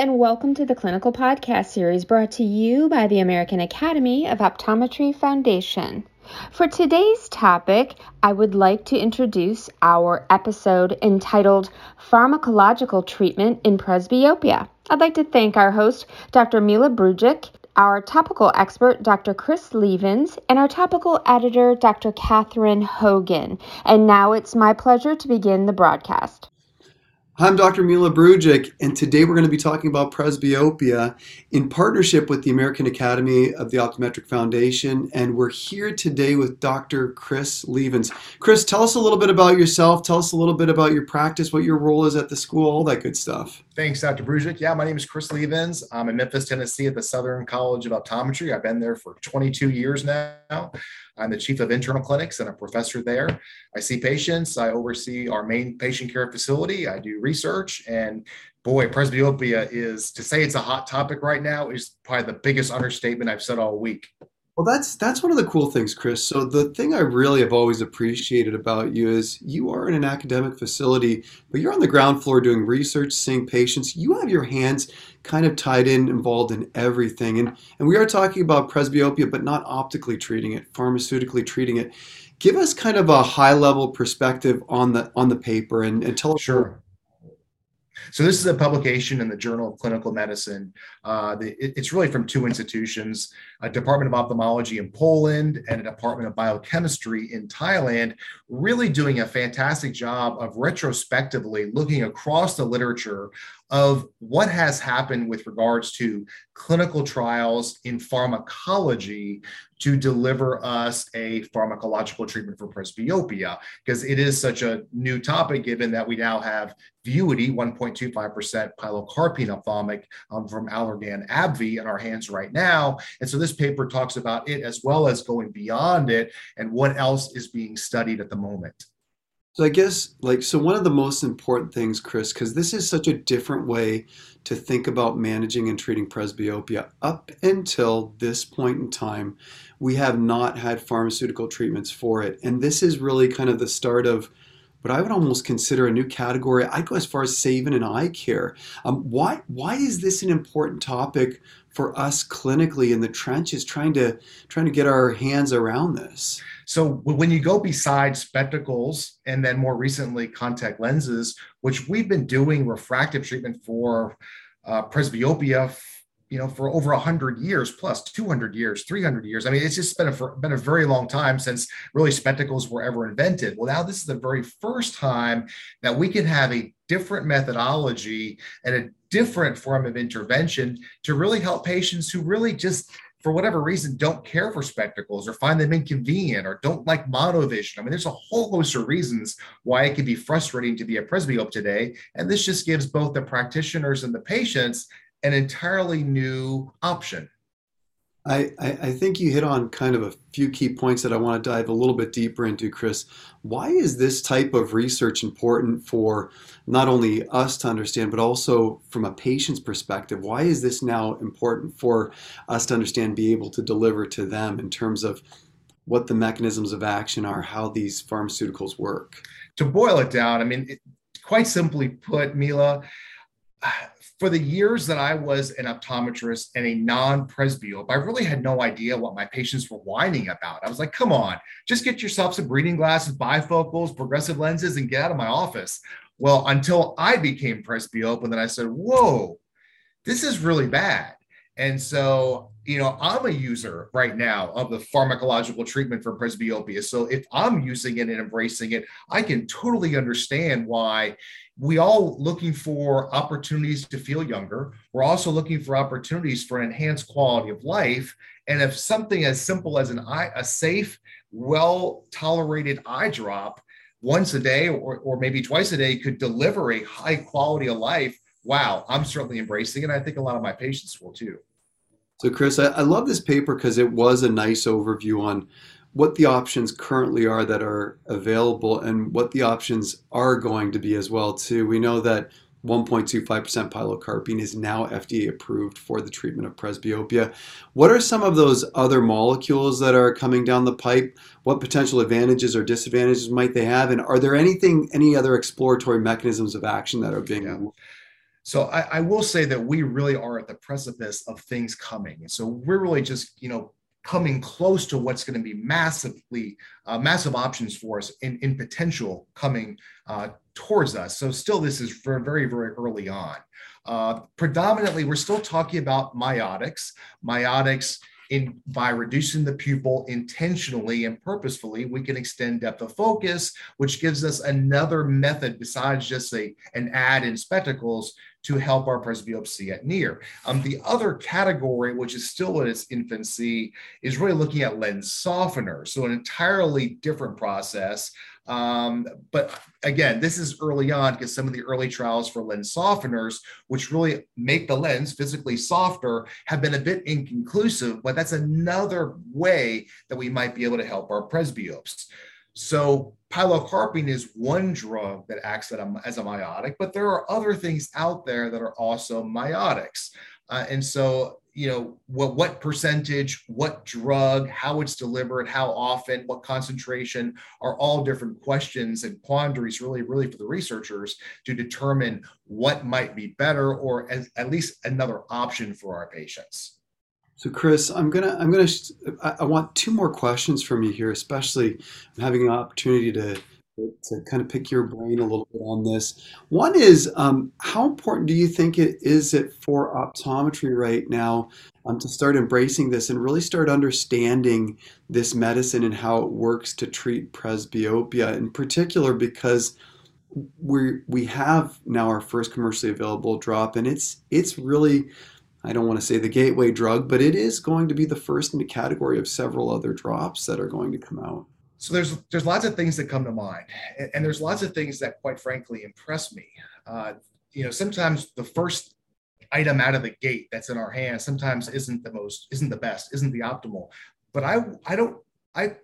and welcome to the Clinical Podcast Series brought to you by the American Academy of Optometry Foundation. For today's topic, I would like to introduce our episode entitled Pharmacological Treatment in Presbyopia. I'd like to thank our host, Dr. Mile Brujic, our topical expert, Dr. Chris Lievens, and our topical editor, Dr. Catherine Hogan. And now it's my pleasure to begin the broadcast. I'm Dr. Mile Brujic, and today we're going to be talking about presbyopia in partnership with the American Academy of the Optometric Foundation. And we're here today with Dr. Chris Lievens. Chris, tell us a little bit about yourself. Tell us a little bit about your practice, what your role is at the school, all that good stuff. Thanks, Dr. Brujic. Yeah, my name is Chris Lievens. I'm in Memphis, Tennessee at the Southern College of Optometry. I've been there for 22 years now. I'm the chief of internal clinics and a professor there. I see patients. I oversee our main patient care facility. I do research and boy, presbyopia is to say it's a hot topic right now is probably the biggest understatement I've said all week. Well, that's that's one of the cool things, Chris. So the thing I really have always appreciated about you is you are in an academic facility, but you're on the ground floor doing research, seeing patients. You have your hands kind of tied in, involved in everything. And and we are talking about presbyopia, but not optically treating it, pharmaceutically treating it. Give us kind of a high level perspective on the on the paper and, and tell us sure. So this is a publication in the Journal of Clinical Medicine. Uh, the, it, it's really from two institutions, a Department of Ophthalmology in Poland and a Department of Biochemistry in Thailand, really doing a fantastic job of retrospectively looking across the literature of what has happened with regards to clinical trials in pharmacology to deliver us a pharmacological treatment for presbyopia because it is such a new topic given that we now have Vuity 1.25% pilocarpine ophthalmic um, from Allergan AbbVie in our hands right now. And so this paper talks about it as well as going beyond it and what else is being studied at the moment. So I guess like so one of the most important things, Chris, because this is such a different way to think about managing and treating presbyopia. Up until this point in time, we have not had pharmaceutical treatments for it. And this is really kind of the start of what I would almost consider a new category. I'd go as far as saving an eye care. Um, why why is this an important topic for us clinically in the trenches trying to trying to get our hands around this? So when you go beside spectacles and then more recently contact lenses, which we've been doing refractive treatment for uh, presbyopia, you know, for over 100 years plus 200 years, 300 years. I mean, it's just been a, been a very long time since really spectacles were ever invented. Well, now this is the very first time that we can have a different methodology and a different form of intervention to really help patients who really just for whatever reason, don't care for spectacles or find them inconvenient or don't like monovision. I mean, there's a whole host of reasons why it can be frustrating to be a presbyope today. And this just gives both the practitioners and the patients an entirely new option. I, I, think you hit on kind of a few key points that I want to dive a little bit deeper into, Chris. Why is this type of research important for not only us to understand, but also from a patient's perspective? Why is this now important for us to understand, be able to deliver to them in terms of what the mechanisms of action are, how these pharmaceuticals work? To boil it down, I mean, it, quite simply put, Mile, for the years that I was an optometrist and a non presbyope, I really had no idea what my patients were whining about. I was like, come on, just get yourself some reading glasses, bifocals, progressive lenses, and get out of my office. Well, until I became presbyope, and then I said, whoa, this is really bad. And so, you know, I'm a user right now of the pharmacological treatment for presbyopia. So if I'm using it and embracing it, I can totally understand why we all looking for opportunities to feel younger. We're also looking for opportunities for enhanced quality of life. And if something as simple as an eye, a safe, well tolerated eye drop once a day or, or maybe twice a day could deliver a high quality of life, wow, I'm certainly embracing it. I think a lot of my patients will too. So, Chris, I, I love this paper because it was a nice overview on what the options currently are that are available and what the options are going to be as well too. We know that 1.25% pilocarpine is now FDA approved for the treatment of presbyopia. What are some of those other molecules that are coming down the pipe? What potential advantages or disadvantages might they have? And are there anything, any other exploratory mechanisms of action that are being? Yeah. So I, I, will say that we really are at the precipice of things coming. So we're really just, you know, coming close to what's going to be massively uh, massive options for us in, in potential coming uh, towards us. So still, this is very, very, early on. Uh, predominantly, we're still talking about miotics. Miotics in by reducing the pupil intentionally and purposefully, we can extend depth of focus, which gives us another method besides just a, an ad in spectacles to help our presbyopia at near. Um, the other category, which is still in its infancy, is really looking at lens softeners. So an entirely different process um, but again, this is early on because some of the early trials for lens softeners, which really make the lens physically softer, have been a bit inconclusive, but that's another way that we might be able to help our presbyopes. So pilocarpine is one drug that acts as a miotic, but there are other things out there that are also miotics. Uh, and so you know what what percentage what drug how it's delivered how often what concentration are all different questions and quandaries really really for the researchers to determine what might be better or as, at least another option for our patients. So chris i'm gonna i'm gonna i want two more questions from you here especially i'm having an opportunity to to kind of pick your brain a little bit on this. One is um, how important do you think it is it for optometry right now um, to start embracing this and really start understanding this medicine and how it works to treat presbyopia in particular because we we have now our first commercially available drop and it's it's really I don't want to say the gateway drug, but it is going to be the first in the category of several other drops that are going to come out so there's there's lots of things that come to mind and, and there's lots of things that quite frankly impress me. Uh, you know sometimes the first item out of the gate that's in our hands sometimes isn't the most isn't the best isn't the optimal. But i i don't i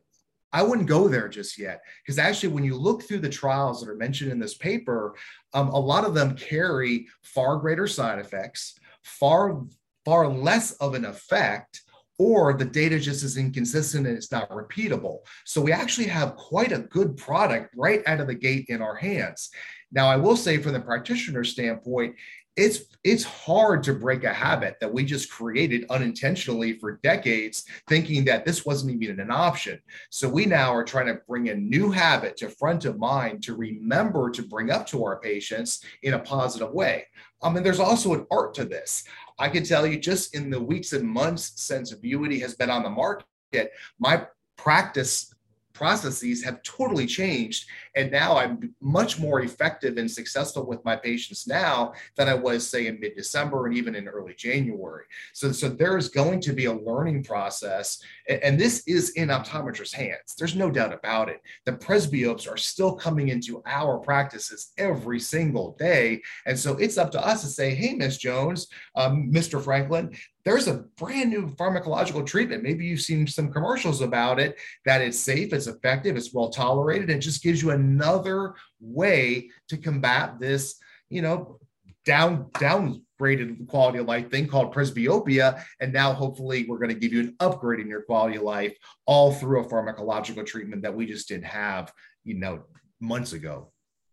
I wouldn't go there just yet because actually, when you look through the trials that are mentioned in this paper, um, a lot of them carry far greater side effects, far far less of an effect, or the data just is inconsistent and it's not repeatable. So we actually have quite a good product right out of the gate in our hands. Now, I will say from the practitioner standpoint, it's it's hard to break a habit that we just created unintentionally for decades thinking that this wasn't even an option. So we now are trying to bring a new habit to front of mind to remember to bring up to our patients in a positive way. Um, and there's also an art to this. I can tell you just in the weeks and months since Vuity has been on the market, my practice processes have totally changed. And now I'm much more effective and successful with my patients now than I was, say, in mid December and even in early January. So, so there is going to be a learning process. And this is in optometrists' hands. There's no doubt about it. The presbyopes are still coming into our practices every single day. And so it's up to us to say, hey, Miss Jones, um, Mr. Franklin, there's a brand new pharmacological treatment. Maybe you've seen some commercials about it, that it's safe, it's effective, it's well tolerated, and just gives you another way to combat this, you know, down downgraded quality of life thing called presbyopia. And now hopefully we're going to give you an upgrade in your quality of life all through a pharmacological treatment that we just didn't have, you know, months ago.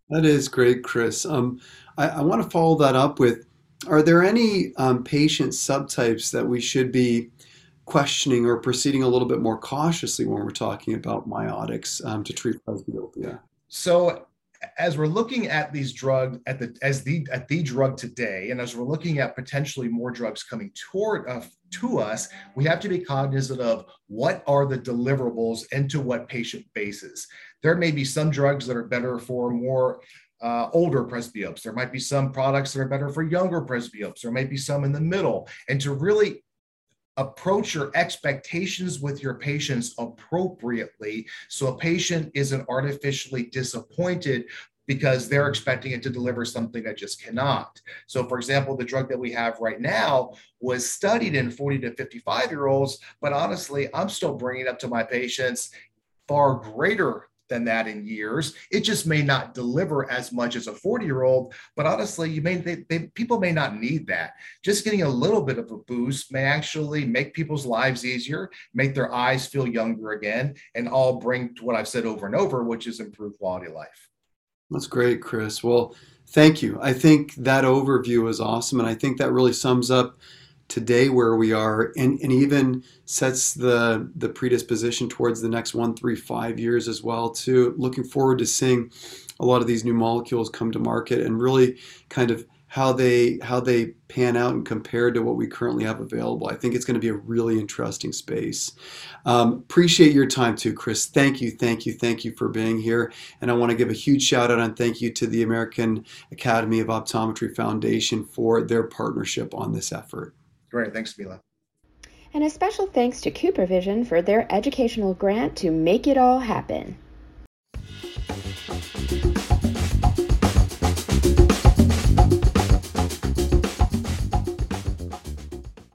That is great, Chris. Um, I, I want to follow that up with are there any um, patient subtypes that we should be questioning or proceeding a little bit more cautiously when we're talking about miotics um, to treat presbyopia? So, as we're looking at these drugs at the as the at the drug today, and as we're looking at potentially more drugs coming toward uh, to us, we have to be cognizant of what are the deliverables and to what patient bases. There may be some drugs that are better for more uh, older presbyopes. There might be some products that are better for younger presbyopes. There might be some in the middle. And to really approach your expectations with your patients appropriately so a patient isn't artificially disappointed because they're expecting it to deliver something that just cannot. So, for example, the drug that we have right now was studied in 40 to 55 year olds, but honestly, I'm still bringing up to my patients far greater than that in years. It just may not deliver as much as a 40 year old, but honestly, you may they, they, people may not need that. Just getting a little bit of a boost may actually make people's lives easier, make their eyes feel younger again, and all bring to what I've said over and over, which is improved quality of life. That's great, Chris. Well, Thank you. I think that overview is awesome. And I think that really sums up today where we are and, and even sets the the predisposition towards the next one three five years as well too looking forward to seeing a lot of these new molecules come to market and really kind of how they how they pan out and compare to what we currently have available. I think it's going to be a really interesting space. Um, appreciate your time too, Chris. Thank you, thank you, thank you for being here. And I want to give a huge shout out and thank you to the American Academy of Optometry Foundation for their partnership on this effort. Great, thanks, Mile. And a special thanks to CooperVision for their educational grant to make it all happen.